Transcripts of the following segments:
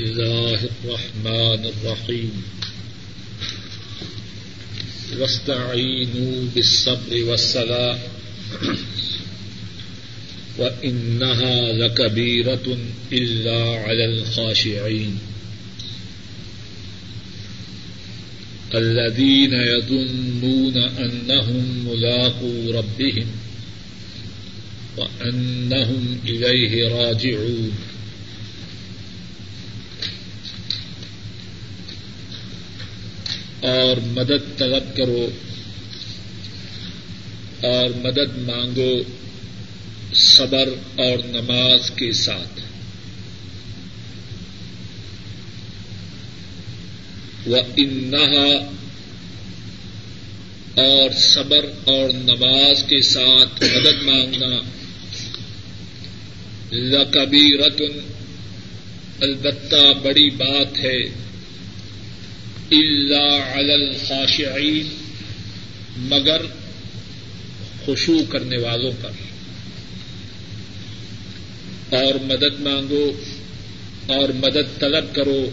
الله الرحمن الرحيم. واستعينوا بالصبر والصلاة. وإنها لكبيرة إلا على الخاشعين. الذين يظنون أنهم ملاقو ربهم وأنهم إليه راجعون. اور مدد طلب کرو اور مدد مانگو صبر اور نماز کے ساتھ۔ وہ انہا اور صبر اور نماز کے ساتھ مدد مانگنا لکبی رتن البتہ بڑی بات ہے۔ اللہ الخاشعین مگر خوشو کرنے والوں پر۔ اور مدد مانگو، اور مدد طلب کرو،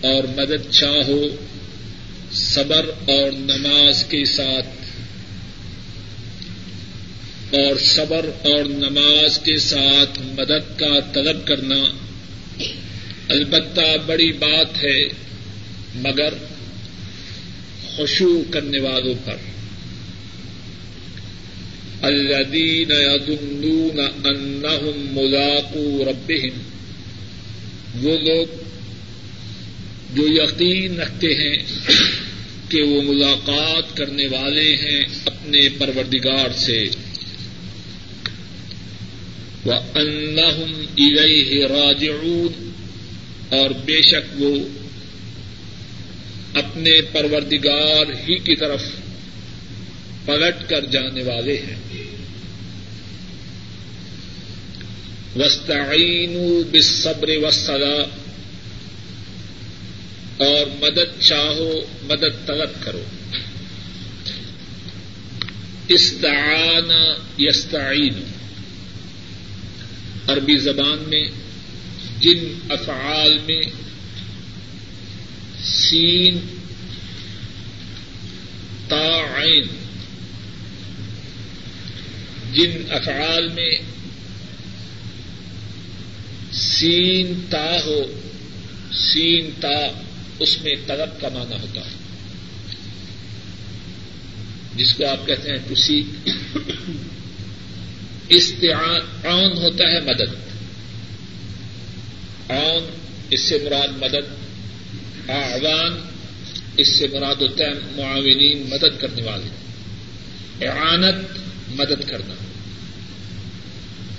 اور مدد چاہو، صبر اور نماز کے ساتھ۔ اور صبر اور نماز کے ساتھ مدد کا طلب کرنا۔ البتہ بڑی بات ہے مگر خوشو کرنے والوں پر۔ الذین یظنون انہم ملاقو ربہم۔ وہ لوگ جو یقین رکھتے ہیں کہ وہ ملاقات کرنے والے ہیں اپنے پروردگار سے۔ وہ انہم الیہ راجعون اور بے شک وہ اپنے پروردگار ہی کی طرف پلٹ کر جانے والے ہیں۔ وسطین بصبر وسلا اور مدد چاہو، مدد طلب کرو۔ استعان یستعین عربی زبان میں جن افعال میں سین عین جن افعال میں سین تا ہو، سین تا اس میں طلب کا معنی ہوتا ہے۔ جس کو آپ کہتے ہیں کسی استعان ہوتا ہے مدد۔ آن اس سے مراد مدد۔ اعوان، اس سے مراد ہوتا ہے معاونین مدد کرنے والے، اعانت مدد کرنا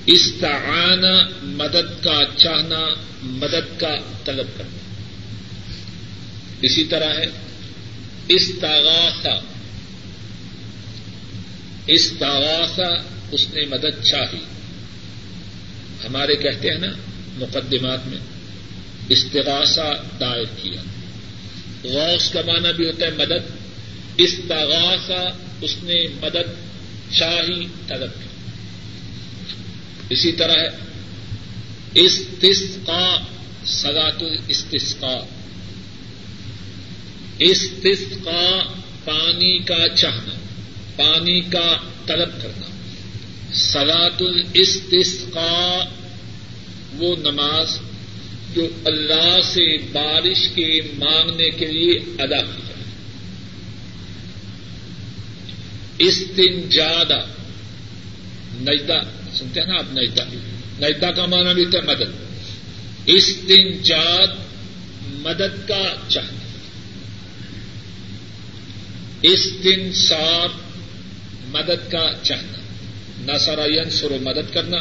استعان مدد کا چاہنا، مدد کا طلب کرنا۔ اسی طرح ہے، استغاثہ استغاثہ اس نے مدد چاہی۔ ہمارے کہتے ہیں نا، مقدمات میں، استغاثہ دائر کیا۔ غوث کا معنی بھی ہوتا ہے مدد۔ استغاثہ اس نے مدد چاہی طلب کی۔ اسی طرح ہے۔ استسقا سگات الاستسقا استسقا پانی کا چاہنا، پانی کا طلب کرنا۔ سگات الاستسقا وہ نماز جو اللہ سے بارش کے مانگنے کے لیے ادا کی جائے۔ استنجادہ نجدہ، سنتے ہیں نا آپ نجدہ؟ نجدہ کا معنی بھی تھا مدد۔ استنجاد مدد کا چاہنا استنصار مدد کا چاہنا نسرا ینسر و مدد کرنا۔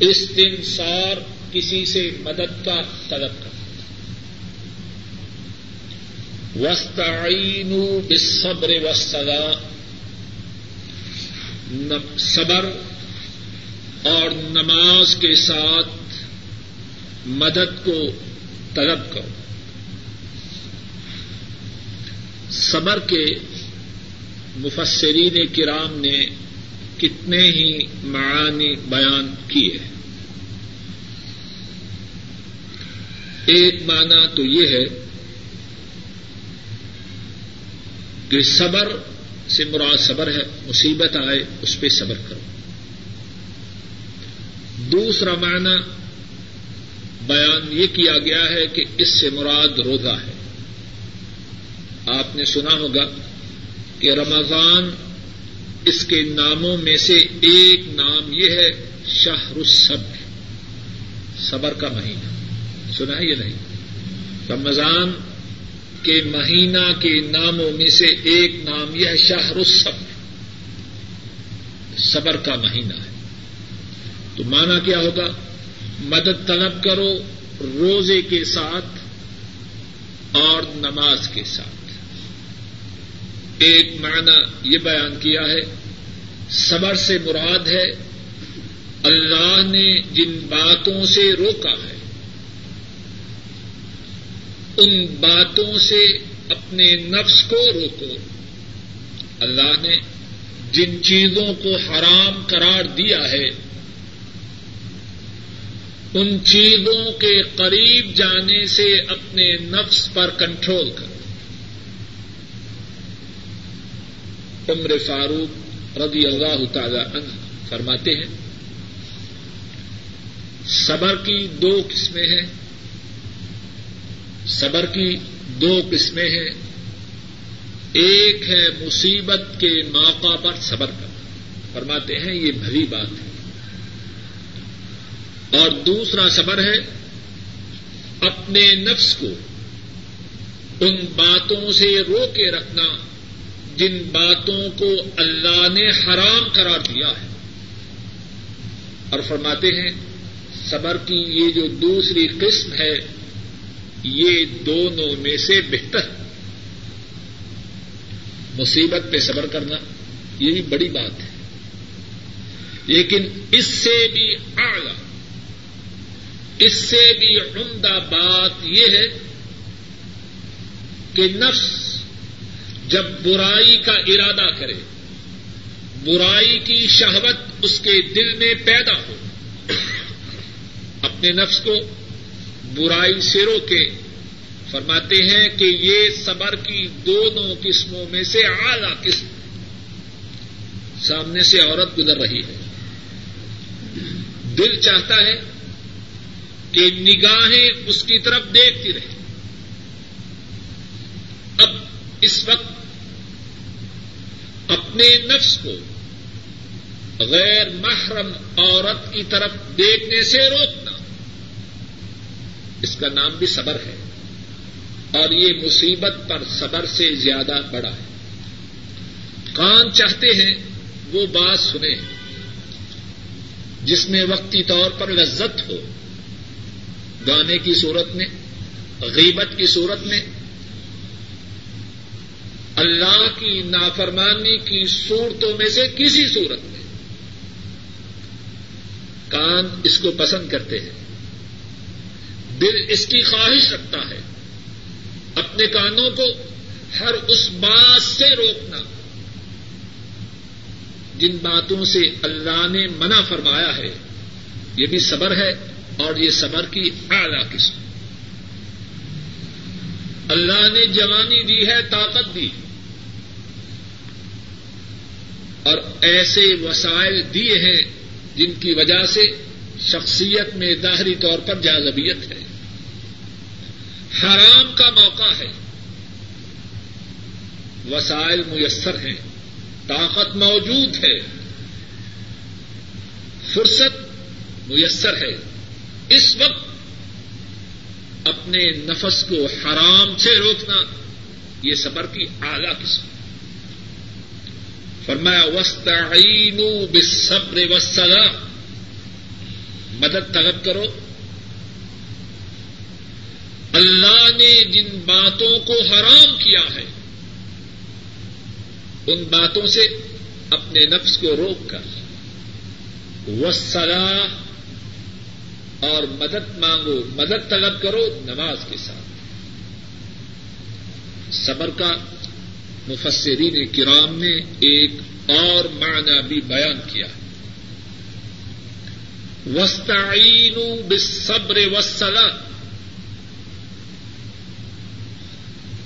استنصار کسی سے مدد کا طلب کرنا وسطین بصبر وسلا صبر اور نماز کے ساتھ مدد کو طلب کرو۔ صبر کے مفسرین کرام نے کتنے ہی معانی بیان کیے۔ ہیں ایک معنی تو یہ ہے کہ صبر سے مراد صبر ہے، مصیبت آئے، اس پہ صبر کرو۔ دوسرا معنی بیان یہ کیا گیا ہے کہ اس سے مراد روزہ ہے۔ آپ نے سنا ہوگا کہ رمضان اس کے ناموں میں سے ایک نام یہ ہے شاہ الصبر، صبر کا مہینہ۔ سنا ہے یہ نہیں؟ رمضان کے مہینہ کے ناموں میں سے ایک نام یہ ہے شاہ الصبر۔ صبر کا مہینہ ہے۔ تو مانا کیا ہوگا؟ مدد طلب کرو روزے کے ساتھ اور نماز کے ساتھ۔ ایک معنی یہ بیان کیا ہے، صبر سے مراد ہے اللہ نے جن باتوں سے روکا ہے۔ ان باتوں سے اپنے نفس کو روکو۔ اللہ نے جن چیزوں کو حرام قرار دیا ہے، ان چیزوں کے قریب جانے سے اپنے نفس پر کنٹرول کرو عمر فاروق رضی اللہ تعالی عنہ فرماتے ہیں، صبر کی دو قسمیں ہیں۔ صبر کی دو قسمیں ہیں۔ ایک ہے مصیبت کے موقع پر صبر کرنا۔ فرماتے ہیں یہ بھری بات ہے۔ اور دوسرا صبر ہے اپنے نفس کو ان باتوں سے رو کے رکھنا جن باتوں کو اللہ نے حرام قرار دیا ہے۔ اور فرماتے ہیں صبر کی یہ جو دوسری قسم ہے یہ دونوں میں سے بہتر۔ مصیبت پہ صبر کرنا، یہ بھی بڑی بات ہے۔ لیکن اس سے بھی اعلی، اس سے بھی عمدہ بات یہ ہے کہ نفس جب برائی کا ارادہ کرے، برائی کی شہوت اس کے دل میں پیدا ہو، اپنے نفس کو برائی سے روکے فرماتے ہیں کہ یہ صبر کی دونوں قسموں میں سے اعلی قسم سامنے سے عورت گزر رہی ہے۔ دل چاہتا ہے کہ نگاہیں اس کی طرف دیکھتی رہے اب اس وقت اپنے نفس کو غیر محرم عورت کی طرف دیکھنے سے روکنا اس کا نام بھی صبر ہے اور یہ مصیبت پر صبر سے زیادہ بڑا ہے۔ کان چاہتے ہیں، وہ بات سنیں۔ جس میں وقتی طور پر لذت ہو، گانے کی صورت میں، غیبت کی صورت میں، اللہ کی نافرمانی کی صورتوں میں سے کسی صورت میں کان اس کو پسند کرتے ہیں۔ دل اس کی خواہش رکھتا ہے۔ اپنے کانوں کو ہر اس بات سے روکنا۔ جن باتوں سے اللہ نے منع فرمایا ہے، یہ بھی صبر ہے اور یہ صبر کی اعلی قسم۔ اللہ نے جوانی دی ہے، طاقت دی۔ اور ایسے وسائل دیے ہیں جن کی وجہ سے شخصیت میں ظاہری طور پر جاذبیت ہے۔ حرام کا موقع ہے۔ وسائل میسر ہیں۔ طاقت موجود ہے۔ فرصت میسر ہے۔ اس وقت اپنے نفس کو حرام سے روکنا یہ صبر کی اعلی قسم۔ فرمایا وسطین بصبر وسلا مدد طلب کرو۔ اللہ نے جن باتوں کو حرام کیا ہے، ان باتوں سے اپنے نفس کو روک کر وسلا اور مدد مانگو، مدد طلب کرو نماز کے ساتھ۔ صبر کا مفسرین کرام نے ایک اور معنی بھی بیان کیا۔ ہے وسطین بصبر وسلا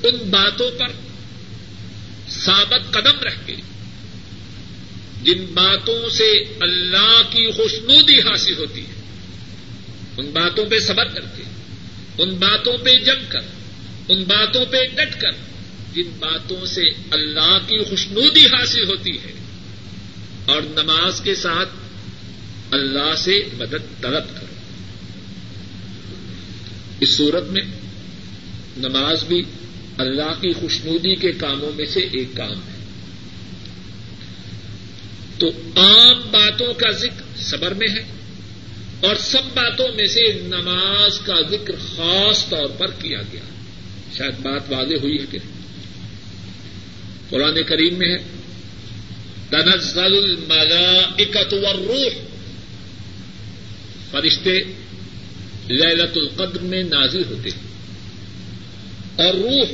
ان باتوں پر ثابت قدم رہ کے جن باتوں سے اللہ کی خوشنودی حاصل ہوتی ہے، ان باتوں پہ صبر کر کے، ان باتوں پہ جم کر، ان باتوں پہ ڈٹ کر جن باتوں سے اللہ کی خوشنودی حاصل ہوتی ہے، اور نماز کے ساتھ اللہ سے مدد طلب کرو۔ اس صورت میں نماز بھی اللہ کی خوشنودی کے کاموں میں سے ایک کام ہے۔ تو عام باتوں کا ذکر صبر میں ہے اور سب باتوں میں سے نماز کا ذکر خاص طور پر کیا گیا۔ شاید بات واضح ہوئی ہے کہ قرآن کریم میں ہے، تنزل الملائکت والروح فرشتے للت القدر میں نازل ہوتے ہیں۔ اور روح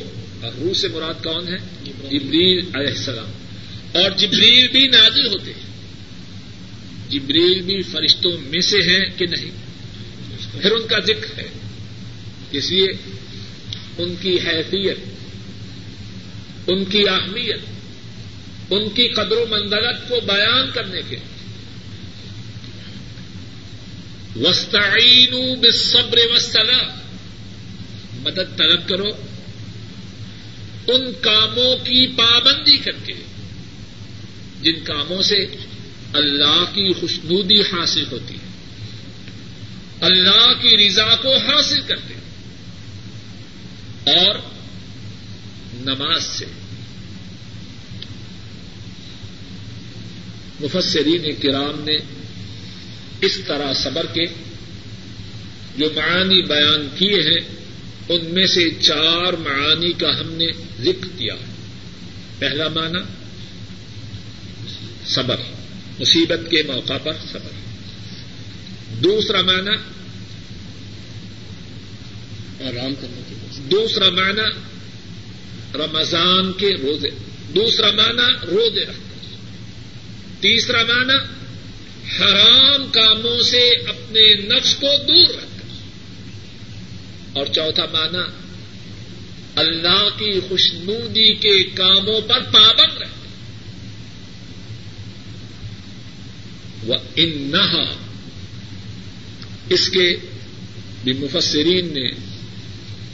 اور روح سے مراد کون ہے؟ جبریل علیہ السلام۔ اور جبریل بھی نازل ہوتے ہیں۔ جبریل بھی فرشتوں میں سے ہیں کہ نہیں؟ پھر ان کا ذکر ہے۔ اس لیے ان کی حیثیت، ان کی اہمیت، ان کی قدر و منزلت کو بیان کرنے کے وسطین بصبر وسطلا مدد طلب کرو ان کاموں کی پابندی کر کے، جن کاموں سے اللہ کی خوشبودی حاصل ہوتی ہے، اللہ کی رضا کو حاصل کرتے اور نماز سے۔ مفسرین کرام نے اس طرح صبر کے جو معانی بیان کیے ہیں ان میں سے چار معانی کا ہم نے ذکر کیا۔ پہلا معنی صبر۔ مصیبت کے موقع پر صبر۔ دوسرا معنی آرام کرنے کے دوسرا معنی رمضان کے روزے۔ دوسرا معنی روزے رکھ کر تیسرا معنی حرام کاموں سے اپنے نفس کو دور رکھ کر۔ اور چوتھا معنی، اللہ کی خوشنودی کے کاموں پر پابند رہے وہ انہا اس کے بھی مفسرین نے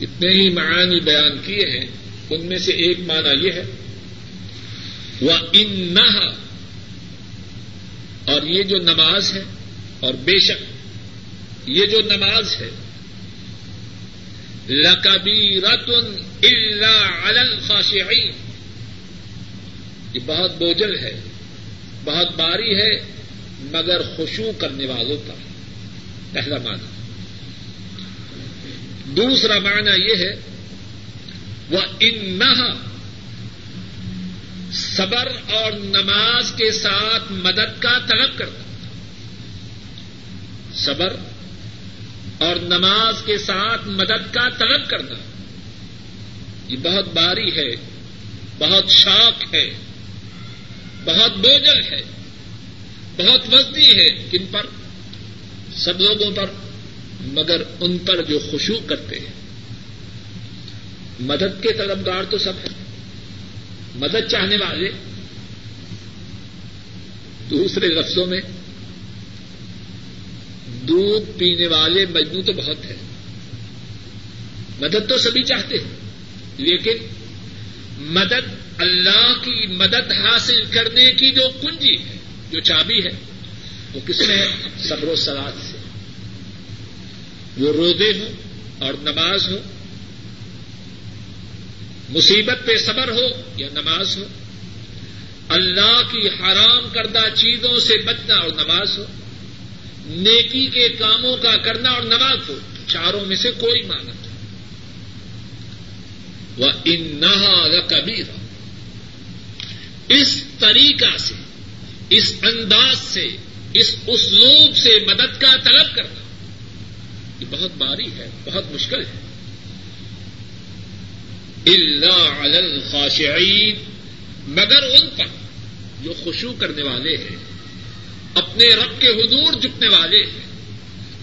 اتنے ہی معانی بیان کیے ہیں، ان میں سے ایک معنی یہ ہے۔ وہ انہا اور یہ جو نماز ہے، اور بے شک یہ جو نماز ہے لکبی رتن اللہ یہ بہت بوجھل ہے، بہت باری ہے، مگر خوشو کرنے والوں کا پہلا معنی۔ دوسرا معنی یہ ہے وہ انہا صبر اور نماز کے ساتھ مدد کا طلب کرنا صبر اور نماز کے ساتھ مدد کا طلب کرنا، یہ بہت باری ہے، بہت شوق ہے، بہت بوجل ہے، بہت وزنی ہے کن پر؟ سب لوگوں پر، مگر ان پر جو خوشو کرتے ہیں۔ مدد کے طلبگار تو سب ہیں۔ مدد چاہنے والے دوسرے لفظوں میں دودھ پینے والے مجنو تو بہت ہیں۔ مدد تو سبھی چاہتے ہیں۔ لیکن مدد اللہ کی مدد حاصل کرنے کی جو کنجی ہے، جو چابی ہے، وہ کس میں ہے؟ صبر و سلاد سے۔ وہ روزے ہوں اور نماز ہو مصیبت پہ صبر ہو یا نماز ہو، اللہ کی حرام کردہ چیزوں سے بچنا اور نماز ہو، نیکی کے کاموں کا کرنا اور نماز ہو، چاروں میں سے کوئی مانا وہ ان نہ کبھی اس طریقہ سے، اس انداز سے، اس اسلوب سے مدد کا طلب کرنا، یہ بہت باری ہے، بہت مشکل ہے۔ اللہ الخاشعین، مگر ان پر جو خوشو کرنے والے ہیں، اپنے رب کے حضور جھکنے والے ہیں،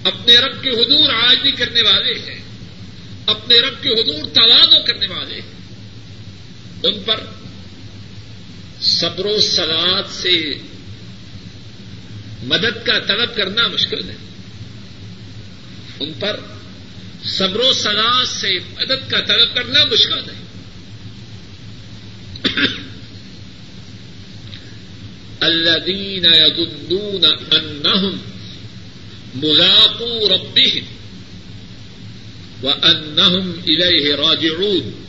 اپنے رب کے حضور عاجی کرنے والے ہیں، اپنے رب کے حضور توازو کرنے والے ہیں، ان پر صبر و سلاد سے مدد کا طلب کرنا مشکل ہے۔ ان پر صبر و سلاد سے مدد کا طلب کرنا مشکل ہے۔ الذين يظنون أنهم ملاقو ربهم وأنهم إليه راجعون۔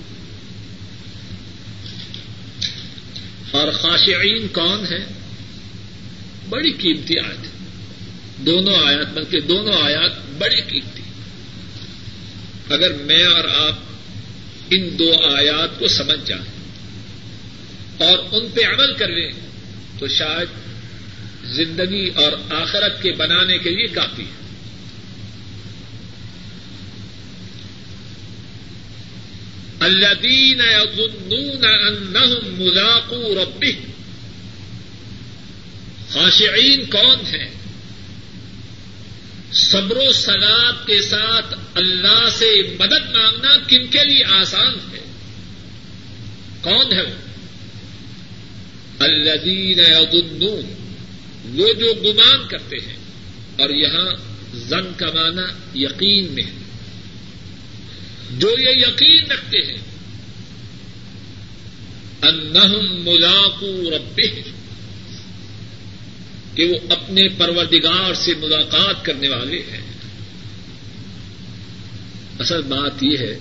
اور خاشعین کون ہے بڑی قیمتی آیت۔ دونوں آیات، بلکہ دونوں آیات بڑی قیمتی اگر میں اور آپ ان دو آیات کو سمجھ جائیں اور ان پہ عمل کر لیں، تو شاید زندگی اور آخرت کے بنانے کے لیے کافی ہے۔ الذين يظنون انهم ملاقو ربهم خاشعین کون ہیں؟ صبر و سلاد کے ساتھ اللہ سے مدد مانگنا کن کے لیے آسان ہے؟ کون ہے وہ؟ الذین یظنون، وہ جو گمان کرتے ہیں، اور یہاں زن کا معنی یقین میں ہے۔ جو یہ یقین رکھتے ہیں، انہم ملاقو ربہم۔ کہ وہ اپنے پروردگار سے ملاقات کرنے والے ہیں۔ اصل بات یہ ہے،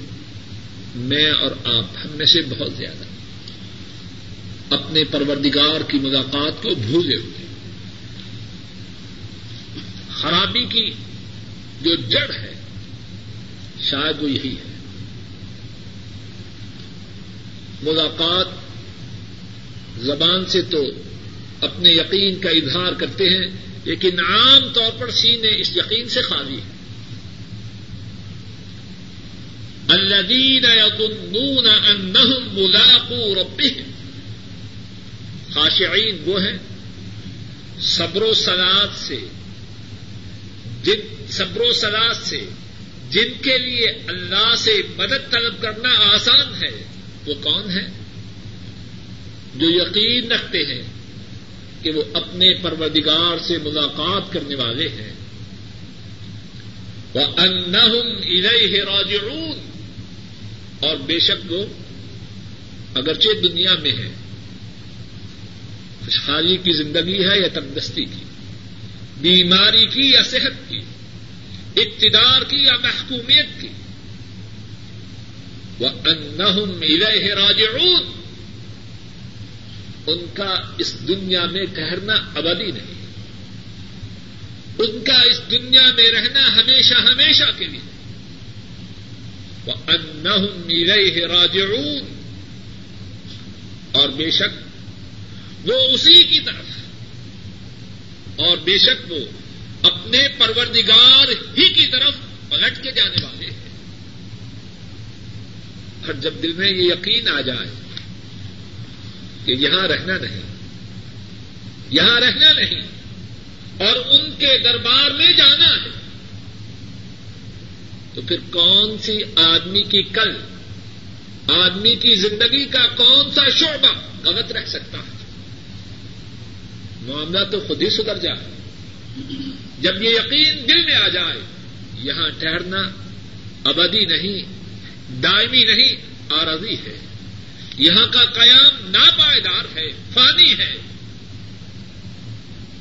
میں اور آپ ہم میں سے بہت زیادہ اپنے پروردگار کی ملاقات کو بھولے ہوئے خرابی کی جو جڑ ہے، شاید وہ یہی ہے۔ ملاقات زبان سے تو اپنے یقین کا اظہار کرتے ہیں لیکن عام طور پر سینے اس یقین سے خالی ہے۔ الذین یظنون انہم ملاقو ربہم۔ خاشعین وہ ہیں صبر و سلاد سے۔ جن صبر و سلاد سے جن کے لیے اللہ سے مدد طلب کرنا آسان ہے وہ کون ہے جو یقین رکھتے ہیں۔ کہ وہ اپنے پروردگار سے ملاقات کرنے والے ہیں۔ وہ انہم الیہ راجعون۔ اور بے شک وہ اگرچہ دنیا میں ہے خوشحالی کی زندگی ہے یا تندرستی کی؟ بیماری کی یا صحت کی؟ اقتدار کی یا محکومیت کی؟ وہ انہم الیہ راجعون۔ ان کا اس دنیا میں ٹھہرنا ابدی نہیں۔ ان کا اس دنیا میں رہنا ہمیشہ ہمیشہ کے لیے۔ وہ انہم الیہ راجعون۔ اور بے شک وہ اسی کی طرف۔ اور بے شک وہ اپنے پروردگار ہی کی طرف پلٹ کے جانے والے ہیں۔ اور جب دل میں یہ یقین آ جائے کہ یہاں رہنا نہیں۔ یہاں رہنا نہیں۔ اور ان کے دربار میں جانا ہے۔ تو پھر کون سی آدمی کی کل، آدمی کی زندگی کا کون سا شعبہ غلط رہ سکتا ہے؟ معاملہ تو خود ہی سدھر جائے۔ جب یہ یقین دل میں آ جائے، یہاں ٹھہرنا ابدی نہیں، دائمی نہیں آرزی ہے۔ یہاں کا قیام ناپائیدار ہے، فانی ہے۔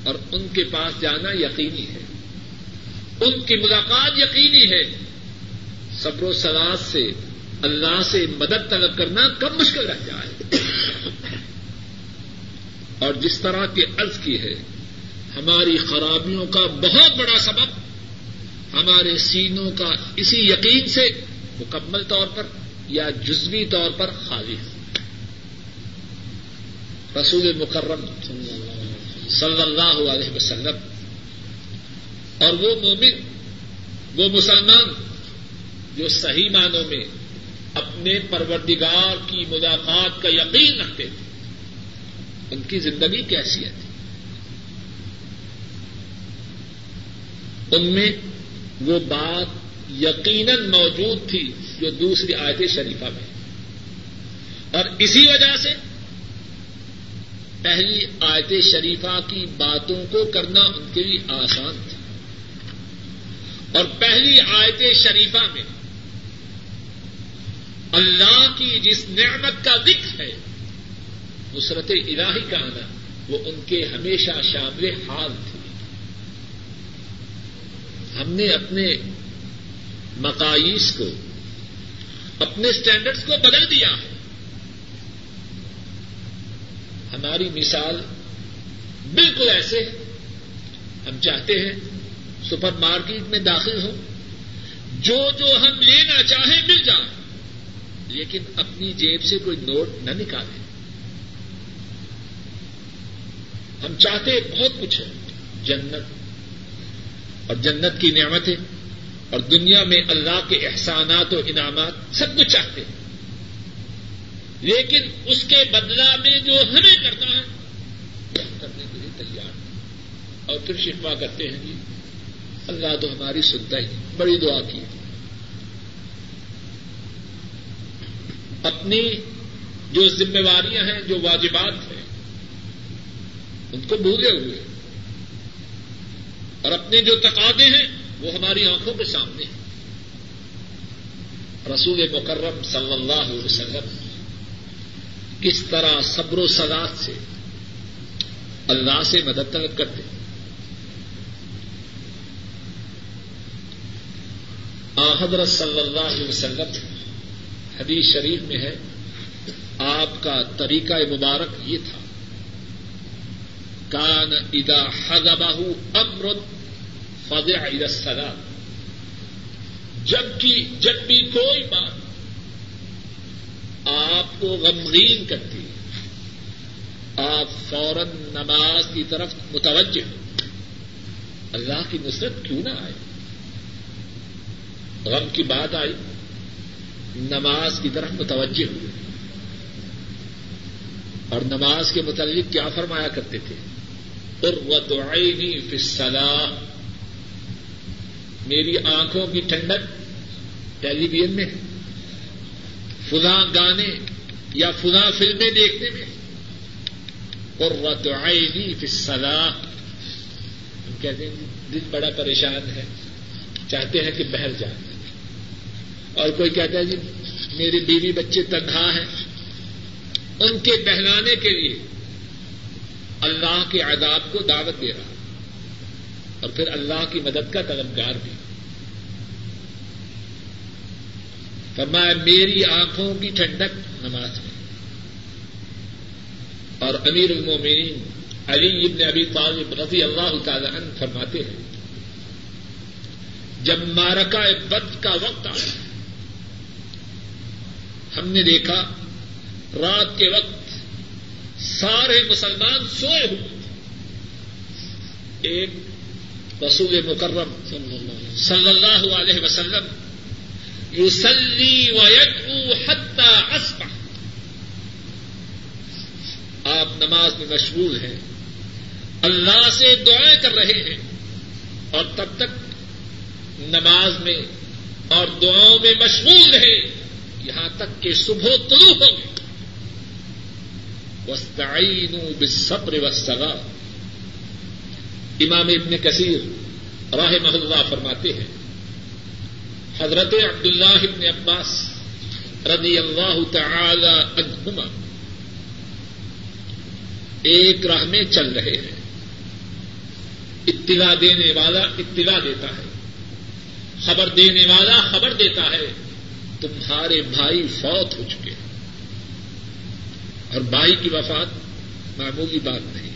اور ان کے پاس جانا یقینی ہے۔ ان کی ملاقات یقینی ہے۔ صبر و سلاد سے، اللہ سے مدد طلب کرنا کم مشکل رہ جائے۔ اور جس طرح کی عرض کی ہے، ہماری خرابیوں کا بہت بڑا سبب، ہمارے سینوں کا اسی یقین سے مکمل طور پر یا جزوی طور پر خالی ہے۔ رسول مکرم صلی اللہ علیہ وسلم۔ اور وہ مومن، وہ مسلمان جو صحیح معنوں میں اپنے پروردگار کی ملاقات کا یقین رکھتے تھے، ان کی زندگی کیسی ہے ان میں وہ بات یقیناً موجود تھی جو دوسری آیت شریفہ میں۔ اور اسی وجہ سے پہلی آیت شریفہ کی باتوں کو کرنا ان کے لیے آسان تھا اور پہلی آیت شریفہ میں اللہ کی جس نعمت کا ذکر ہے، نصرت الہی کا آنا، وہ ان کے ہمیشہ شامل حال تھے ہم نے اپنے مقاص کو، اپنے اسٹینڈرڈس کو بدل دیا ہے۔ ہماری مثال بالکل ایسے ہے۔ ہم چاہتے ہیں سپر مارکیٹ میں داخل ہوں۔ جو جو ہم لینا چاہیں مل جائیں لیکن اپنی جیب سے کوئی نوٹ نہ نکالیں۔ ہم چاہتے بہت کچھ ہے۔ جنت۔ اور جنت کی نعمتیں۔ اور دنیا میں اللہ کے احسانات و انعامات سب کچھ چاہتے ہیں۔ لیکن اس کے بدلا میں جو ہمیں کرنا ہے کرنے کے لیے تیار اور پھر شفا کرتے ہیں جی اللہ تو ہماری سنتا ہی، بڑی دعا کی۔ اپنی جو ذمہ داریاں ہیں، جو واجبات ہیں، ان کو بھولے ہوئے۔ اور اپنے جو تقاضے ہیں، وہ ہماری آنکھوں کے سامنے ہیں۔ رسول مکرم صلی اللہ علیہ وسلم کس طرح صبر و سدات سے اللہ سے مدد طلب کرتے حضرت صلی اللہ علیہ وسلم حدیث شریف میں ہے، آپ کا طریقہ مبارک یہ تھا۔ کان ادا حضبہ امرت فضع الى السلام جب کی جب بھی کوئی بات آپ کو غمگین کرتی آپ فوراً نماز کی طرف متوجہ اللہ کی نصرت کیوں نہ آئے؟ غم کی بات آئی۔ نماز کی طرف متوجہ ہوئے اور نماز کے متعلق کیا فرمایا کرتے تھے؟ عینی فی الصلاح میری آنکھوں کی ٹھنڈک ٹیلی ویژن میں ہے۔ فلاں گانے یا فلاں فلمیں دیکھنے میں۔ قرۃ عینی فی الصلاح۔ ہم کہتے ہیں دل بڑا پریشان ہے، چاہتے ہیں کہ بہل جائے۔ اور کوئی کہتا ہے جی میری بیوی بچے تنہا ہیں۔ ان کے بہلانے کے لیے اللہ کے عذاب کو دعوت دے رہا۔ اور پھر اللہ کی مدد کا طلبگار بھی۔ فرمایا، میری آنکھوں کی ٹھنڈک نماز میں۔ اور امیر المومنین علی ابن ابی طالب رضی اللہ تعالی عنہ فرماتے ہیں، جب مارکا بد کا وقت آیا، ہم نے دیکھا، رات کے وقت سارے مسلمان سوئے ہوئے ایک رسول مکرم صلی اللہ علیہ وسلم یوسلی و حتہ اسپا آپ نماز میں مشغول ہیں، اللہ سے دعائیں کر رہے ہیں، اور تب تک نماز میں اور دعاؤں میں مشغول رہے یہاں تک کہ صبح طلوع ہو گئی وسطین بصبر وسطا امام ابن کثیر راہ محلہ فرماتے ہیں حضرت عبداللہ ابن عباس رضی اللہ تعالی عنہما ایک راہ میں چل رہے ہیں۔ اطلاع دینے والا اطلاع دیتا ہے۔ خبر دینے والا خبر دیتا ہے۔ تمہارے بھائی فوت ہو چکے ہیں۔ اور بھائی کی وفات معمولی بات نہیں۔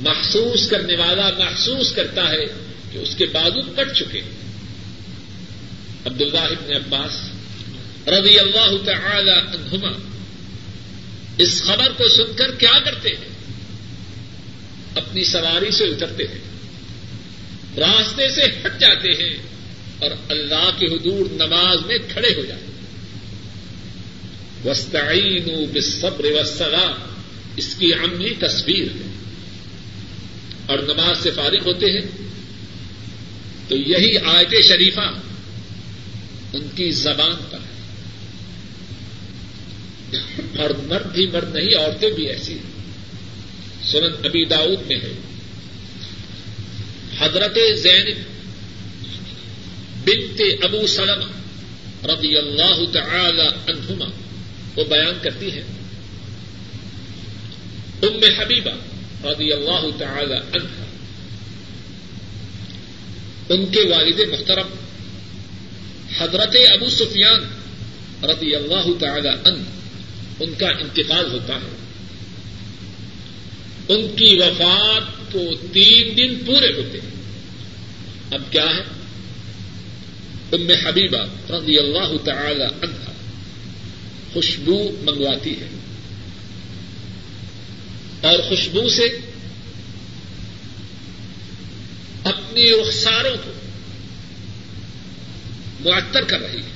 محسوس کرنے والا محسوس کرتا ہے۔ کہ اس کے بازو کٹ چکے۔ عبد اللہ ابن عباس رضی اللہ تعالی عنہما اس خبر کو سن کر کیا کرتے ہیں؟ اپنی سواری سے اترتے ہیں، راستے سے ہٹ جاتے ہیں اور اللہ کے حضور نماز میں کھڑے ہو جاتے وسطین بصبر وسلا اس کی عملی تصویر ہے۔ اور نماز سے فارغ ہوتے ہیں۔ تو یہی آیت شریفہ ان کی زبان پر ہے۔ اور مرد بھی مرد نہیں، عورتیں بھی ایسی ہیں۔ سنن ابی داؤد میں ہے۔ حضرت زین بنت ابو سلم رضی اللہ تعالی عنہما وہ بیان کرتی ہے ام حبیبہ رضی اللہ تعالی عنہ ان کے والد محترم، حضرت ابو سفیان رضی اللہ تعالی عنہ، ان کا انتقال ہوتا ہے۔ ان کی وفات کو تین دن پورے ہوتے ہیں۔ اب کیا ہے؟ ام حبیبہ رضی اللہ تعالی عنہ خوشبو منگواتی ہے۔ اور خوشبو سے اپنی رخساروں کو معطر کر رہی ہے۔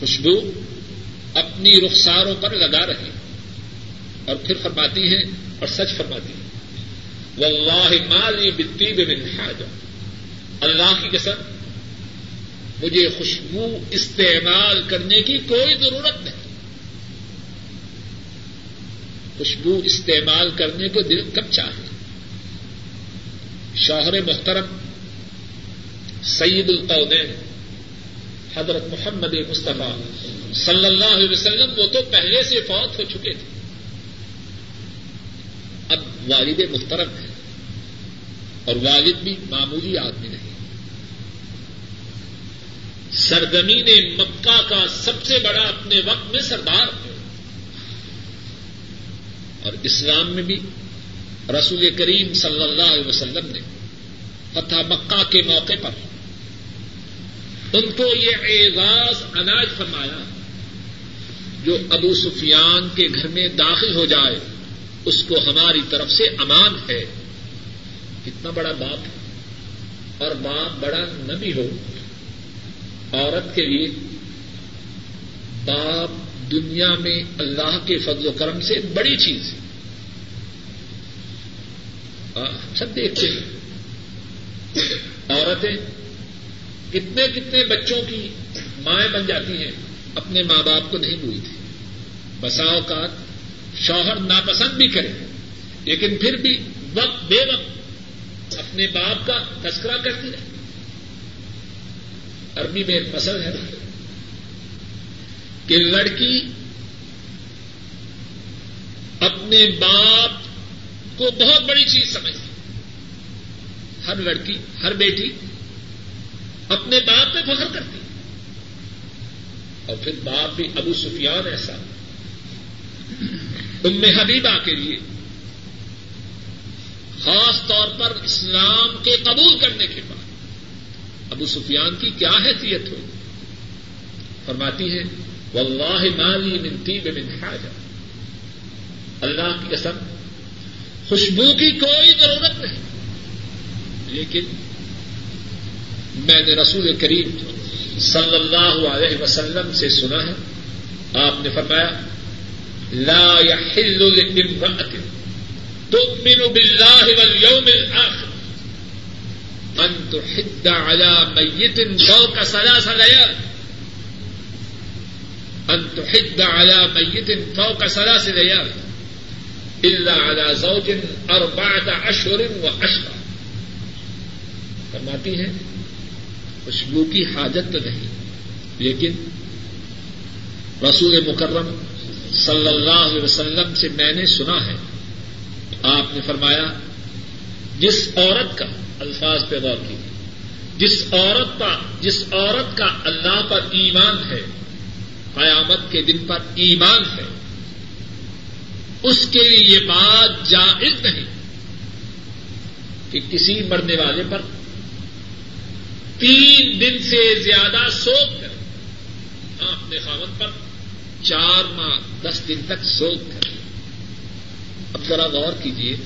خوشبو اپنی رخساروں پر لگا رہی ہے۔ اور پھر فرماتی ہے اور سچ فرماتی ہے واللہ مالی بتی من حاجہ اللہ کی قسم، مجھے خوشبو استعمال کرنے کی کوئی ضرورت نہیں۔ خوشبو استعمال کرنے کو دل کب چاہے۔ شوہر محترم سعید القودین حضرت محمد مصطفیٰ صلی اللہ علیہ وسلم، وہ تو پہلے سے فوت ہو چکے تھے۔ اب والد محترم ہے اور والد بھی معمولی آدمی نہیں۔ سرزمین مکہ کا سب سے بڑا اپنے وقت میں سردار اور اسلام میں بھی رسول کریم صلی اللہ علیہ وسلم نے فتح مکہ کے موقع پر ان کو یہ اعزاز اناج فرمایا جو ابو سفیان کے گھر میں داخل ہو جائے، اس کو ہماری طرف سے امان ہے۔ کتنا بڑا باپ ہے۔ اور باپ بڑا نہ بھی ہو، عورت کے لیے باپ دنیا میں اللہ کے فضل و کرم سے بڑی چیز ہے۔ ہاں، سب دیکھتے ہیں۔ عورتیں کتنے کتنے بچوں کی مائیں بن جاتی ہیں، اپنے ماں باپ کو نہیں بھولتی بسا اوقات شوہر ناپسند بھی کرے، لیکن پھر بھی وقت بے وقت اپنے باپ کا تذکرہ کرتی رہے۔ عربی میں ایک مسل ہے کہ لڑکی اپنے باپ کو بہت بڑی چیز سمجھتی ہر لڑکی، ہر بیٹی اپنے باپ پہ فخر کرتی اور پھر باپ بھی ابو سفیان ایسا۔ ام حبیبہ کے لیے خاص طور پر اسلام کے قبول کرنے کے بعد ابو سفیان کی کیا حیثیت ہوئی فرماتی ہے واللہ مالی من طیب من حاجہ۔ اللہ کی قسم خوشبو کی کوئی ضرورت نہیں۔ لیکن میں نے رسول کریم صلی اللہ علیہ وسلم سے سنا ہے۔ آپ نے فرمایا، لا يحل لامرأة تؤمن بالله واليوم الآخر أن تحد على ميت فوق ثلاث ليال۔ أن تحد على ميت فوق ثلاث ليال۔ إلا على زوج أربعة أشهر وعشرة. فرماتی ہے خوشبو کی حاجت تو نہیں، لیکن رسول مکرم صلی اللہ علیہ وسلم سے میں نے سنا ہے، آپ نے فرمایا، جس عورت کا الفاظ پہ غور کی جس عورت کا، جس عورت کا اللہ پر ایمان ہے، قیامت کے دن پر ایمان ہے اس کے لیے یہ بات جائز نہیں کہ کسی مرنے والے پر تین دن سے زیادہ سوکھ کر اپنے خامت پر چار ماہ، دس دن تک سوکھ کر اب ذرا غور کیجیے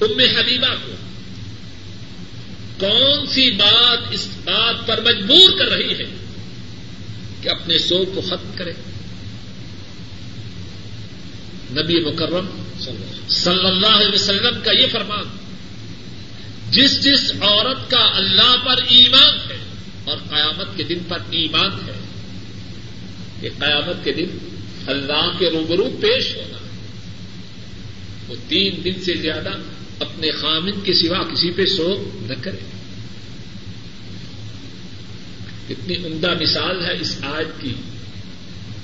ام حبیبہ کو کون سی بات اس بات پر مجبور کر رہی ہے کہ اپنے سوگ کو ختم کرے؟ نبی مکرم صلی اللہ علیہ وسلم کا یہ فرمان، جس جس عورت کا اللہ پر ایمان ہے اور قیامت کے دن پر ایمان ہے کہ قیامت کے دن اللہ کے روبرو پیش ہونا وہ تین دن سے زیادہ اپنے خامن کے سوا کسی پہ سو نہ کرے۔ کتنی عمدہ مثال ہے اس آیت کی۔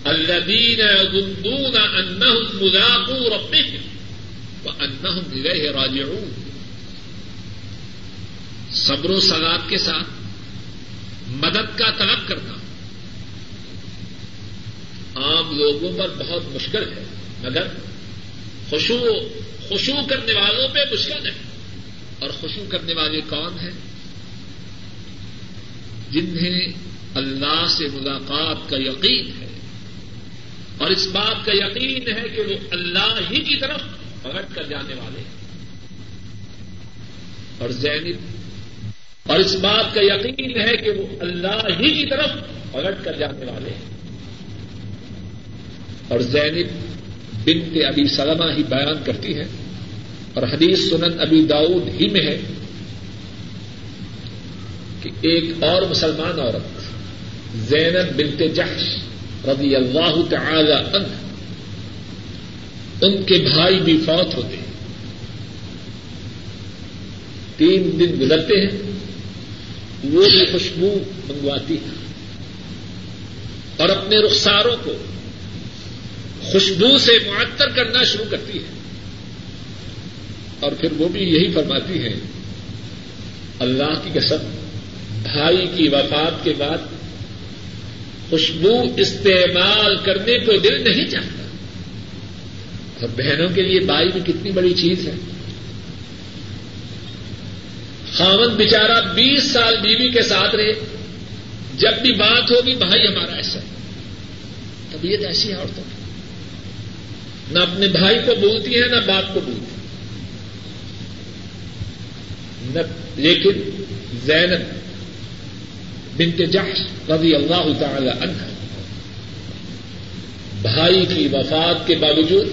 الذین یظنون انہم ملاقو ربهم وانہم الیہ راجعون. صبر و سلاد کے ساتھ مدد کا طلب کرنا. عام لوگوں پر بہت مشکل ہے، مگر خوشو خوشو کرنے والوں پہ مشکل ہے۔ اور خوشو کرنے والے کون ہیں؟ جنہیں اللہ سے ملاقات کا یقین ہے۔ اور اس بات کا یقین ہے کہ وہ اللہ ہی کی طرف پلٹ کر جانے والے ہیں۔ اور زینب اور اس بات کا یقین ہے کہ وہ اللہ ہی کی طرف پلٹ کر جانے والے ہیں۔ اور زینب بنت ابی سلمہ ہی بیان کرتی ہے اور حدیث سنن ابی داؤد ہی میں ہے کہ ایک اور مسلمان عورت زینب بنت جحش رضی اللہ تعالی عنہ، ان کے بھائی بھی فوت ہوتے ہیں۔ تین دن گزرتے ہیں، وہ بھی خوشبو منگواتی ہے اور اپنے رخساروں کو خوشبو سے معطر کرنا شروع کرتی ہے اور پھر وہ بھی یہی فرماتی ہے اللہ کی قسم، بھائی کی وفات کے بعد خوشبو استعمال کرنے کو دل نہیں چاہتا۔ اور بہنوں کے لیے بائی بھی کتنی بڑی چیز ہے۔ خامن بچارا بیس سال بیوی کے ساتھ رہے۔ جب بھی بات ہوگی، بھائی ہمارا ایسا طبیعت ایسی ہے، عورتوں کی۔ نہ اپنے بھائی کو بولتی ہے نہ باپ کو بولتی نہ لیکن زینب بنت جحش رضی اللہ تعالی عنہ۔ بھائی کی وفات کے باوجود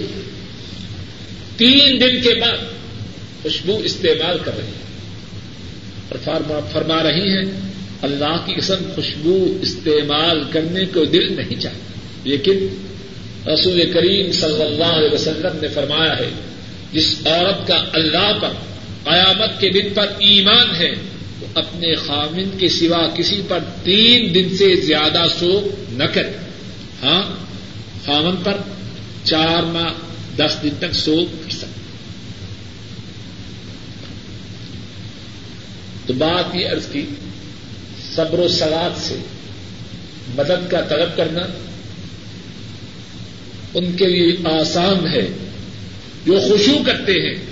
تین دن کے بعد خوشبو استعمال کر رہی ہے اور فرما رہی ہیں، اللہ کی قسم خوشبو استعمال کرنے کو دل نہیں چاہتا۔ لیکن رسول کریم صلی اللہ علیہ وسلم نے فرمایا ہے، جس عورت کا اللہ پر، قیامت کے دن پر ایمان ہے اپنے خامن کے سوا کسی پر تین دن سے زیادہ سو نہ کرے ہاں خامن پر چار ماہ، دس دن تک سو کر سکتے تو بات یہ عرض کی، صبر و سلاد سے مدد کا طلب کرنا ان کے لیے آسان ہے۔ جو خوشو کرتے ہیں،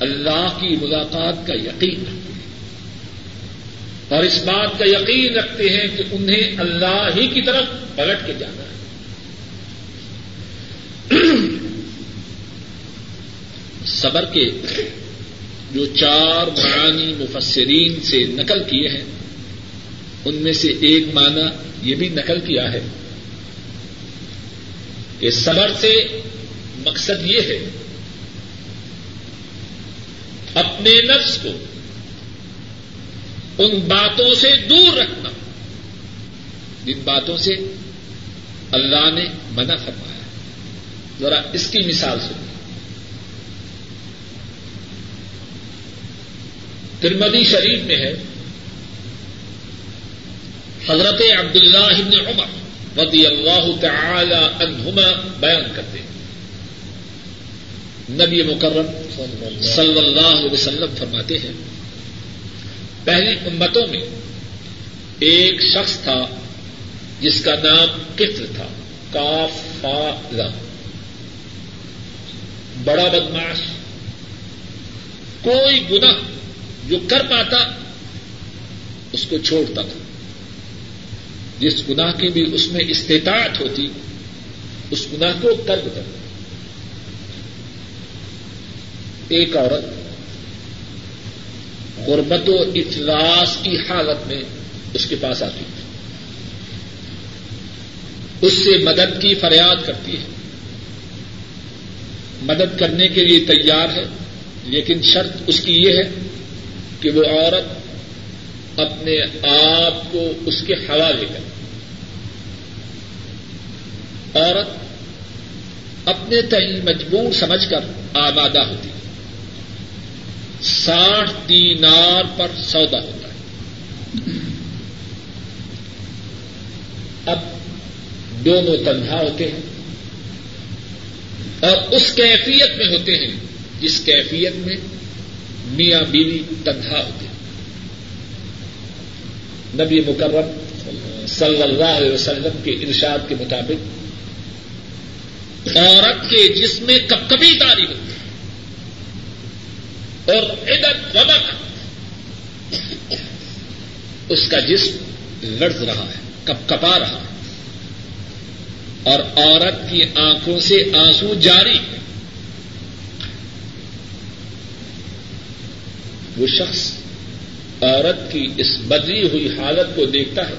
اللہ کی ملاقات کا یقین۔ رکھتے ہیں اور اس بات کا یقین رکھتے ہیں کہ انہیں اللہ ہی کی طرف پلٹ کے جانا ہے۔ صبر کے جو چار معانی مفسرین سے نقل کیے ہیں، ان میں سے ایک معنی یہ بھی نقل کیا ہے کہ صبر سے مقصد یہ ہے، اپنے نفس کو ان باتوں سے دور رکھنا۔ جن باتوں سے اللہ نے منع فرمایا۔ ذرا اس کی مثال سنیں۔ ترمدی شریف میں ہے۔ حضرت عبداللہ ابن عمر رضی اللہ تعالی عنہما بیان کرتے ہیں۔ نبی مکرم صلی اللہ علیہ وسلم فرماتے ہیں۔ پہلی امتوں میں ایک شخص تھا جس کا نام کفر تھا کاف فا لا بڑا بدماش کوئی گناہ جو کر پاتا، اس کو چھوڑتا تھا۔ جس گناہ کی بھی اس میں استطاعت ہوتی، اس گناہ کو کر گزر ایک عورت غربت و اجلاس کی حالت میں اس کے پاس آتی تھی اس سے مدد کی فریاد کرتی ہے۔ مدد کرنے کے لیے تیار ہے، لیکن شرط اس کی یہ ہے کہ وہ عورت اپنے آپ کو اس کے حوالے کرے۔ عورت اپنے تئیں مجبور سمجھ کر آبادہ ہوتی ہے۔ ساٹھ دینار پر سودا ہوتا ہے۔ اب دونوں تنہا ہوتے ہیں۔ اور اس کیفیت میں ہوتے ہیں جس کیفیت میں میاں بیوی تنہا ہوتے ہیں۔ نبی مکرم صلی اللہ علیہ وسلم کے ارشاد کے مطابق عورت کے جسم میں کب کبھی تاری ہوتی ہے۔ اور ادت وبک اس کا جسم لڑز رہا ہے کب کپا رہا ہے۔ اور عورت کی آنکھوں سے آنسو جاری۔ وہ شخص عورت کی اس بدلی ہوئی حالت کو دیکھتا ہے،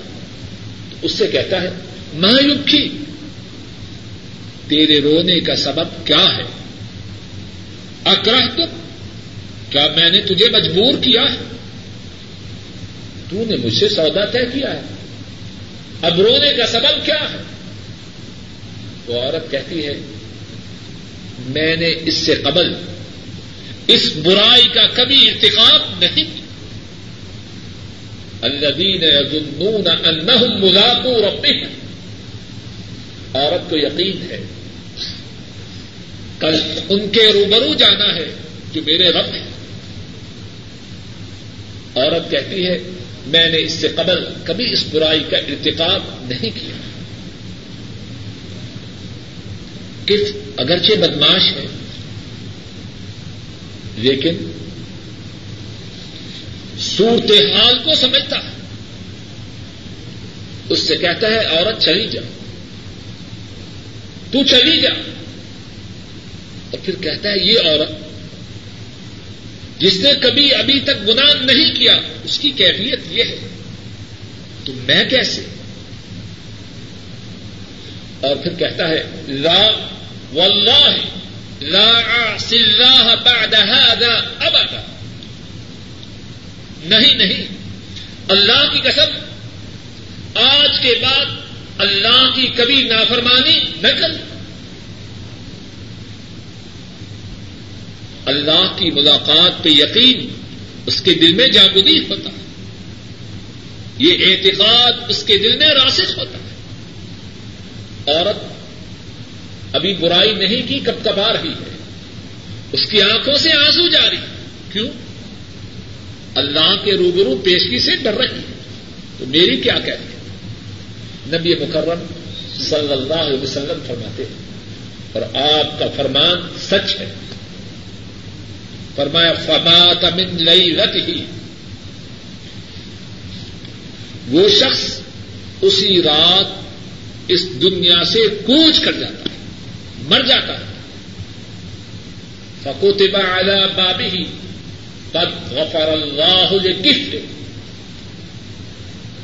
تو اس سے کہتا ہے مایوکی تیرے رونے کا سبب کیا ہے؟ اکراہ تو کیا میں نے تجھے مجبور کیا ہے؟ تو نے مجھ سے سودا طے کیا ہے۔ اب رونے کا سبب کیا ہے؟ وہ عورت کہتی ہے، میں نے اس سے قبل اس برائی کا کبھی ارتقاب نہیں کیا۔ الذین یظنون انہم ملاقو ربهم عورت کو یقین ہے، کل ان کے روبرو جانا ہے جو میرے رب ہیں۔ عورت کہتی ہے، میں نے اس سے قبل کبھی اس برائی کا ارتقاب نہیں کیا۔ کس اگرچہ بدماش ہے، لیکن صورت حال کو سمجھتا ہے۔ اس سے کہتا ہے، عورت چلی جا۔ تو چلی جا۔ اور پھر کہتا ہے، یہ عورت جس نے کبھی ابھی تک گناہ نہیں کیا، اس کی کیفیت یہ ہے۔ تو میں کیسے؟ اور پھر کہتا ہے، لا، واللہ، لا اللہ بعد هذا ابدا۔ نہیں نہیں۔ اللہ کی قسم، آج کے بعد اللہ کی کبھی نافرمانی نہ کر اللہ کی ملاقات پہ یقین اس کے دل میں جاگودی ہوتا۔ ہے یہ اعتقاد اس کے دل میں راسخ ہوتا ہے۔ عورت ابھی برائی نہیں کی، کب کب آ رہی ہے۔ اس کی آنکھوں سے آنسو جاری۔ کیوں؟ اللہ کے روبرو پیشگی سے ڈر رہی ہے۔ تو میری کیا کہتے ہیں؟ نبی مکرم صلی اللہ علیہ وسلم فرماتے ہیں، اور آپ کا فرمان سچ ہے۔ فرمایا، فمات من لئی رت ہی وہ شخص اسی رات اس دنیا سے کوچ کر جاتا ہے، مر جاتا ہے۔ فکوتبا اعلی بابی ہی پد غفر اللہ گفٹ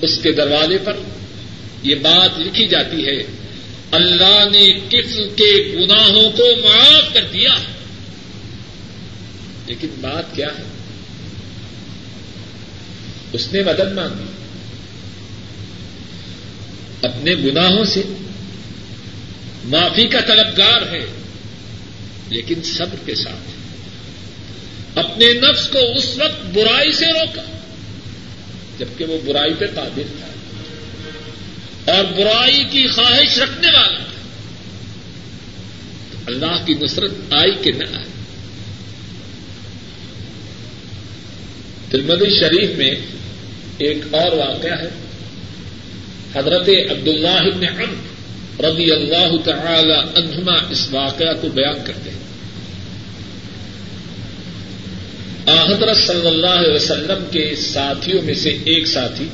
اس کے دروازے پر یہ بات لکھی جاتی ہے، اللہ نے کفل کے گناہوں کو معاف کر دیا۔ لیکن بات کیا ہے؟ اس نے مدد مانگی۔ اپنے گناہوں سے معافی کا طلبگار ہے، لیکن صبر کے ساتھ۔ اپنے نفس کو اس وقت برائی سے روکا، جبکہ وہ برائی پہ قابل تھا۔ اور برائی کی خواہش رکھنے والا تھا۔ اللہ کی نصرت آئی کہ نہ آئی۔ ترمدی شریف میں ایک اور واقعہ ہے۔ حضرت عبد اللہ عمر رضی اللہ تعالی عنہما اس واقعہ کو بیان کرتے ہیں۔ حضرت صلی اللہ علیہ وسلم کے ساتھیوں میں سے ایک ساتھی،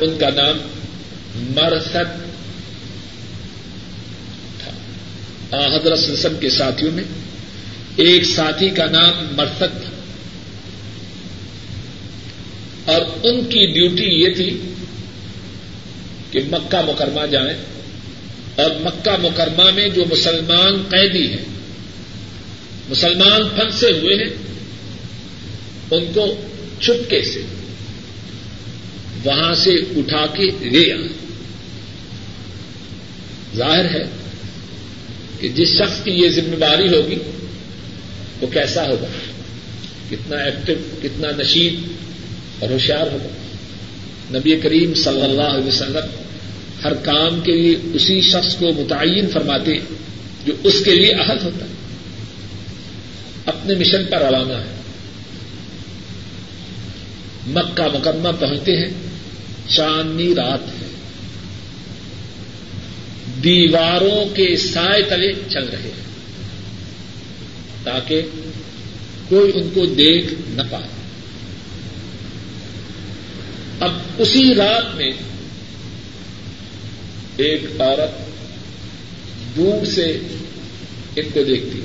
ان کا نام مرسد تھا۔ حضرت وسلم کے ساتھیوں میں ایک ساتھی کا نام مرسد تھا اور ان کی ڈیوٹی یہ تھی کہ مکہ مکرمہ جائیں اور مکہ مکرمہ میں جو مسلمان قیدی ہیں، مسلمان پھنسے ہوئے ہیں، ان کو چپکے سے، وہاں سے اٹھا کے لے آئے ظاہر ہے کہ جس شخص کی یہ ذمہ داری ہوگی، وہ کیسا ہوگا؟ کتنا ایکٹیو کتنا نشید اور ہوشیار ہوگا نبی کریم صلی اللہ علیہ وسلم ہر کام کے لیے اسی شخص کو متعین فرماتے جو اس کے لیے اہل ہوتا ہے۔ اپنے مشن پر روانہ ہے۔ مکہ مقدمہ پہنچتے ہیں۔ چاندنی رات ہے۔ دیواروں کے سائے تلے چل رہے ہیں۔ تاکہ کوئی ان کو دیکھ نہ پائے۔ اب اسی رات میں ایک عورت دور سے ان کو دیکھتی ہے۔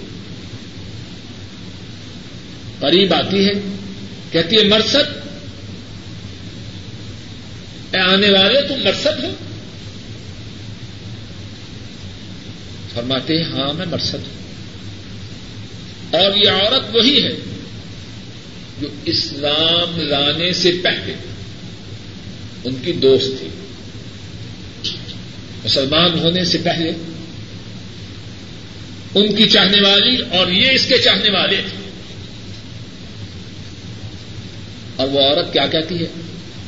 قریب آتی ہے، کہتی ہے، مرسد! اے آنے والے، تم مرسد ہو۔ فرماتے ہیں ہاں میں مرسد ہوں۔ اور یہ عورت وہی ہے جو اسلام لانے سے پہلے ان کی دوست تھی۔ مسلمان ہونے سے پہلے ان کی چاہنے والی اور یہ اس کے چاہنے والے تھے۔ اور وہ عورت کیا کہتی ہے؟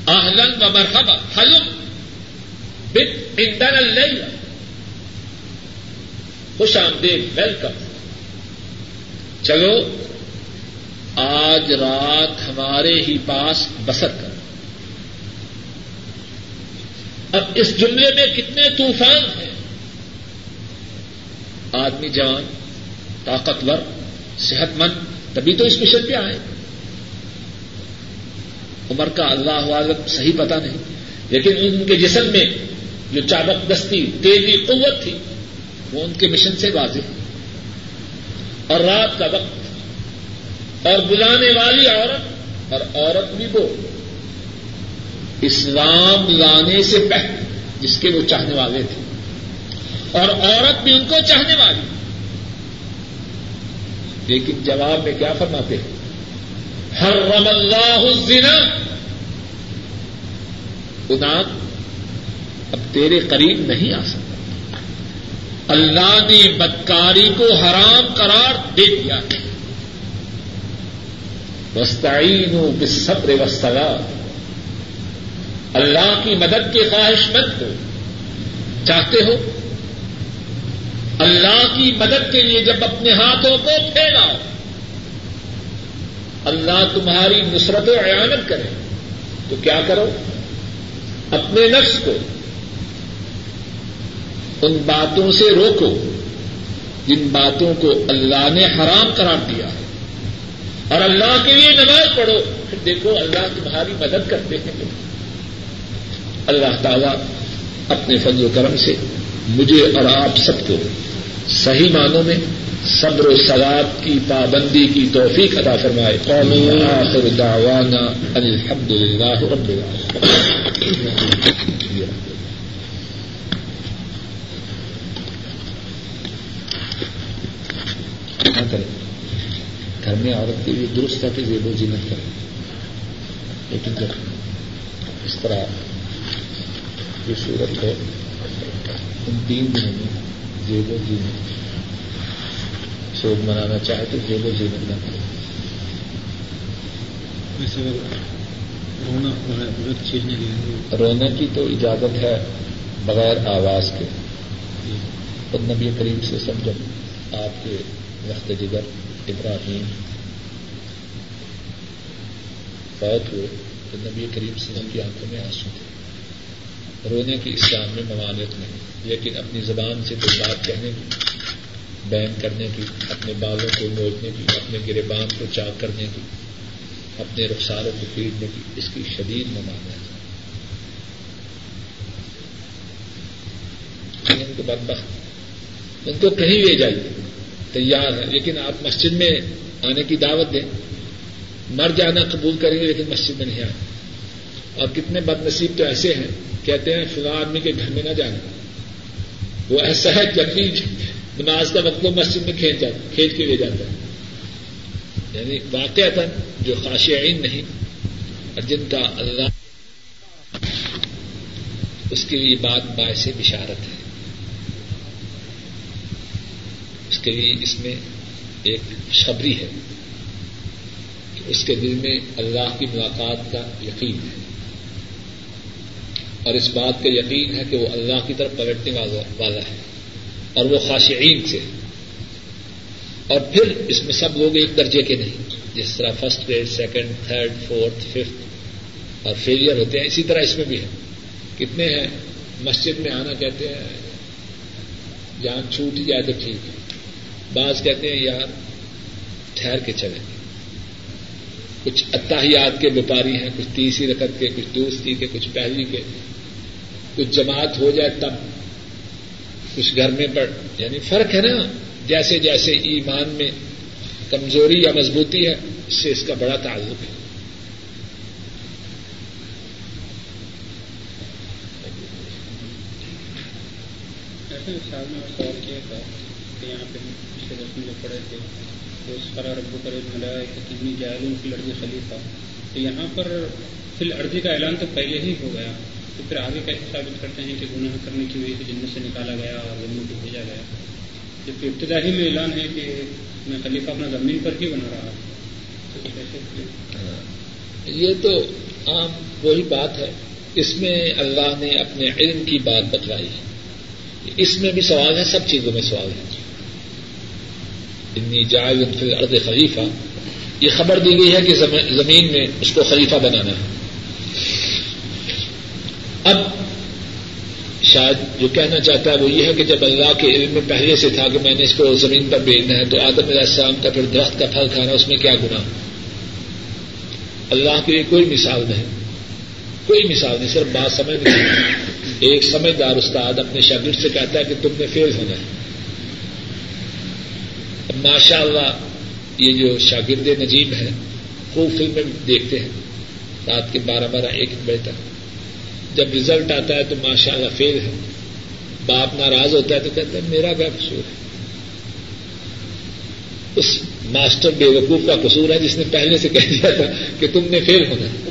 آہلن و مرحبا، حلم بت اندر اللہ خوش آمدید، ویلکم۔ چلو، آج رات ہمارے ہی پاس بسر کر۔ اب اس جملے میں کتنے طوفان ہیں؟ آدمی جان طاقتور صحت مند تبھی تو اس مشن پہ آئے۔ عمر کا اللہ عالم صحیح پتا نہیں، لیکن ان کے جسم میں جو چابک دستی، تیزی، قوت تھی، وہ ان کے مشن سے واضح۔ اور رات کا وقت، اور بلانے والی عورت، اور عورت بھی وہ۔ اسلام لانے سے پہلے، جس کے وہ چاہنے والے تھے۔ اور عورت بھی ان کو چاہنے والی۔ لیکن جواب میں کیا فرماتے ہیں؟ ہر رم اللہ الزنا۔ خدا، اب تیرے قریب نہیں آ سکتا۔ اللہ نے بدکاری کو حرام قرار دے دیا۔ وسطین بس صبر وسطلا اللہ کی مدد کے خواہش مند ہو، چاہتے ہو؟ اللہ کی مدد کے لیے جب اپنے ہاتھوں کو پھیلاؤ، اللہ تمہاری نصرت و عیانت کرے، تو کیا کرو؟ اپنے نفس کو ان باتوں سے روکو جن باتوں کو اللہ نے حرام قرار دیا۔ ہے اور اللہ کے لیے نماز پڑھو، پھر دیکھو اللہ تمہاری مدد کرتے ہیں۔ اللہ تعالی اپنے فضل و کرم سے مجھے اور آپ سب کو صحیح معنوں میں صبر و سلاد کی پابندی کی توفیق ادا فرمائے۔ آخر دعوانا ان الحمد للہ رب گھر میں عورت کے لیے درست ہے کہ زیب و زینت کرے لیکن جب اس طرح جو صورت ہے۔ ان تین دنوں میں زیب و زینت شوق منانا چاہے تو جیب و جیب نہ کرے رونے کی تو اجازت ہے بغیر آواز کے۔ خود نبی کریم سے سمجھو آپ کے وقت جگر ابراہیم فوت ہوئے۔ تو نبی کریم سے کی آنکھوں میں آنسو تھے۔ رونے کی اسلام میں ممانت نہیں، لیکن اپنی زبان سے کوئی بات کہنے کی بین کرنے کی، اپنے بالوں کو موڑنے کی، اپنے گرے باندھ کو چاک کرنے کی، اپنے رخساروں کو پیٹنے کی، اس کی شدید ممانعت ان کو بدبخت، ان کو کہیں لے جائیے، تیار ہے لیکن آپ مسجد میں آنے کی دعوت دیں۔ مر جانا قبول کریں گے، لیکن مسجد میں نہیں آنا۔ اور کتنے بد نصیب تو ایسے ہیں، کہتے ہیں فلاں آدمی کے گھر میں نہ جانا۔ وہ ایسا ہے جبھی نماز کا وقت مسجد میں کھینچ جاتا، کھینچ کے لے جاتا ہے۔ یعنی واقع تھا جو خاشعین نہیں، اور جن کا اللہ اس کے لیے بات باعث بشارت ہے۔ اس کے لیے اس میں ایک خبری ہے۔ کہ اس کے دل میں اللہ کی ملاقات کا یقین ہے۔ اور اس بات کا یقین ہے کہ وہ اللہ کی طرف پلٹنے والا ہے اور وہ خاشعین سے۔ اور پھر اس میں سب لوگ ایک درجے کے نہیں، جس طرح first grade second third fourth fifth اور فیلئر ہوتے ہیں، اسی طرح اس میں بھی ہے۔ کتنے ہیں؟ مسجد میں آنا کہتے ہیں، جان چھوٹ ہی جائے تو ٹھیک ہے۔ بعض کہتے ہیں، یار، ٹھہر کے چلیں کچھ اتحیات کے وپاری ہیں، کچھ تیسری رقط کے، کچھ دوسری کے، کچھ پہلی کے۔ کچھ جماعت ہو جائے تب کچھ گھر میں پڑ یعنی فرق ہے نا؟ جیسے جیسے ایمان میں کمزوری یا مضبوطی ہے، اس سے اس کا بڑا تعلق ہے۔ صاحب نے سوال کیا تھا کہ یہاں پہ پچھلے دس میں جو تھے، تو اس قرار ابو کریم ملا کہ کتنی جائل کی لڑکی خلیفہ۔ تو یہاں پر فی الارضی کا اعلان تو پہلے ہی ہو گیا۔ تو پھر آگے کیسے ثابت کرتے ہیں کہ گناہ کرنے کی وجہ سے جنت سے نکالا گیا اور زمین کو بھیجا گیا؟ جبکہ ابتدائی میں اعلان ہے کہ میں خلیفہ اپنا زمین پر ہی بنا رہا ہاں۔ یہ تو عام وہی بات ہے۔ اس میں اللہ نے اپنے علم کی بات بتلائی۔ ہے اس میں بھی سوال ہے، سب چیزوں میں سوال ہے۔ اتنی جائز فی ارد خلیفہ۔ یہ خبر دی گئی ہے کہ زمین میں اس کو خلیفہ بنانا ہے۔ اب شاید جو کہنا چاہتا ہے وہ یہ ہے کہ جب اللہ کے علم میں پہلے سے تھا کہ میں نے اس کو زمین پر بیچنا ہے، تو آدم علیہ السلام کا پھر درخت کا پھل کھانا، اس میں کیا گنا اللہ کے لیے کوئی مثال نہیں۔ کوئی مثال نہیں، صرف بات سمجھ نہیں ایک سمجھدار استاد اپنے شاگرد سے کہتا ہے کہ تم نے فیل ہونا ہے۔ ماشاء اللہ یہ جو شاگرد نجیب ہیں، خوب فلمیں دیکھتے ہیں۔ رات کے بارہ بارہ ایک بجے تک۔ جب ریزلٹ آتا ہے تو ماشاء اللہ فیل ہے۔ باپ ناراض ہوتا ہے تو کہتا ہے، میرا کیا قصور ہے؟ اس ماسٹر بے وقوف کا قصور ہے جس نے پہلے سے کہہ دیا تھا کہ تم نے فیل ہونا ہے۔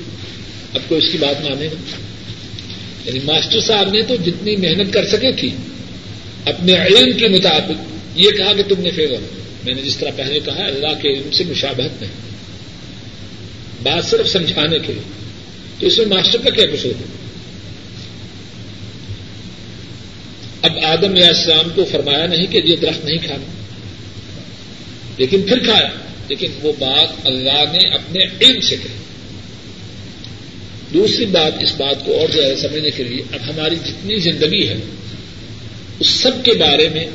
اب کوئی اس کی بات مانے گا یعنی ماسٹر صاحب نے تو جتنی محنت کر سکے تھی، اپنے علم کے مطابق یہ کہا کہ تم نے فیل ہونا میں نے جس طرح پہلے کہا، اللہ کے علم سے مشابہت نہیں۔ بات صرف سمجھانے کے لیے۔ تو اس میں ماسٹر کا کیا قصور ہے؟ اب آدم علیہ السلام کو فرمایا نہیں کہ یہ درخت نہیں کھانا۔ لیکن پھر کھایا۔ لیکن وہ بات اللہ نے اپنے علم سے کہی۔ دوسری بات اس بات کو اور زیادہ سمجھنے کے لیے، اب ہماری جتنی زندگی ہے، اس سب کے بارے میں،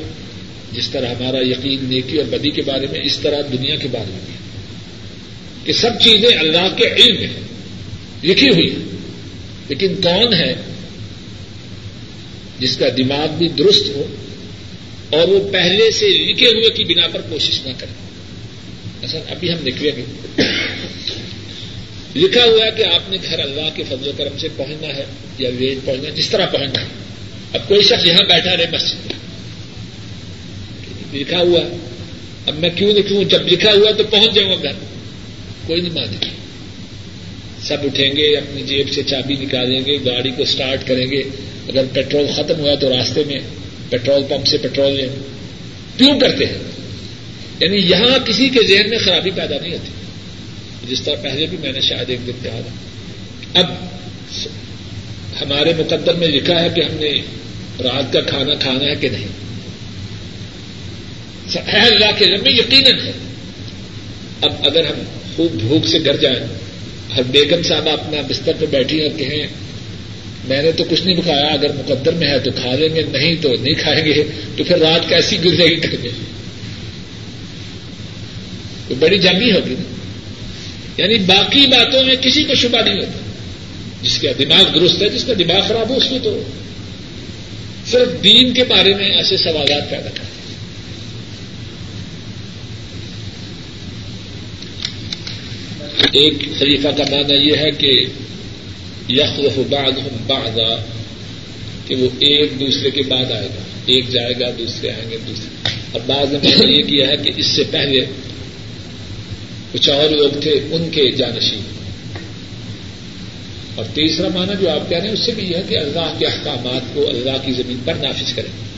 جس طرح ہمارا یقین نیکی اور بدی کے بارے میں، اس طرح دنیا کے بارے میں۔ کہ سب چیزیں اللہ کے علم میں لکھی ہوئی لیکن کون ہے جس کا دماغ بھی درست ہو اور وہ پہلے سے لکھے ہوئے کی بنا پر کوشش نہ کرے۔ اصل ابھی ہم نکلیں گے۔ لکھا ہوا ہے کہ آپ نے گھر اللہ کے فضل و کرم سے پہنچنا ہے یا ویٹ پہنچنا ہے، جس طرح پہنچنا ہے۔ اب کوئی شخص یہاں بیٹھا رہے مسجد میں۔ لکھا ہوا ہے۔ اب میں کیوں لکھوں؟ جب لکھا ہوا تو پہنچ جاؤں گا گھر۔ کوئی نہیں۔ مانے سب اٹھیں گے، اپنی جیب سے چابی نکالیں گے، گاڑی کو اسٹارٹ کریں گے۔ اگر پیٹرول ختم ہوا تو راستے میں پیٹرول پمپ سے پیٹرول لیں۔ کیوں کرتے ہیں؟ یعنی یہاں کسی کے ذہن میں خرابی پیدا نہیں ہوتی۔ جس طرح پہلے بھی میں نے شاید ایک دن کہا تھا۔ اب ہمارے مقدر میں لکھا ہے کہ ہم نے رات کا کھانا کھانا ہے کہ نہیں؟ ہے اللہ کے میں یقیناً ہے۔ اب اگر ہم خوب بھوک سے گر جائیں اور بیگم صاحب اپنا بستر پہ بیٹھی اور کہیں میں نے تو کچھ نہیں کھایا اگر مقدر میں ہے تو کھا لیں گے، نہیں تو نہیں کھائیں گے، تو پھر رات کیسی گزرے گی کریں گے تو بڑی جنگی ہوگی نا۔ یعنی باقی باتوں میں کسی کو شبہ نہیں ہوتا۔ جس کا دماغ درست ہے، جس کا دماغ خراب ہو اس کو تو صرف دین کے بارے میں ایسے سوالات پیدا کرتے ایک خلیفہ کا معنی یہ ہے کہ یخ بعد بعضا، کہ وہ ایک دوسرے کے بعد آئے گا۔ ایک جائے گا، دوسرے آئیں گے، دوسرے۔ اور بعض نے یہ کیا ہے کہ اس سے پہلے کچھ اور لوگ تھے، ان کے جانشین۔ اور تیسرا معنی جو آپ کہہ رہے ہیں، اس سے بھی یہ ہے کہ اللہ کے احکامات کو اللہ کی زمین پر نافذ کریں۔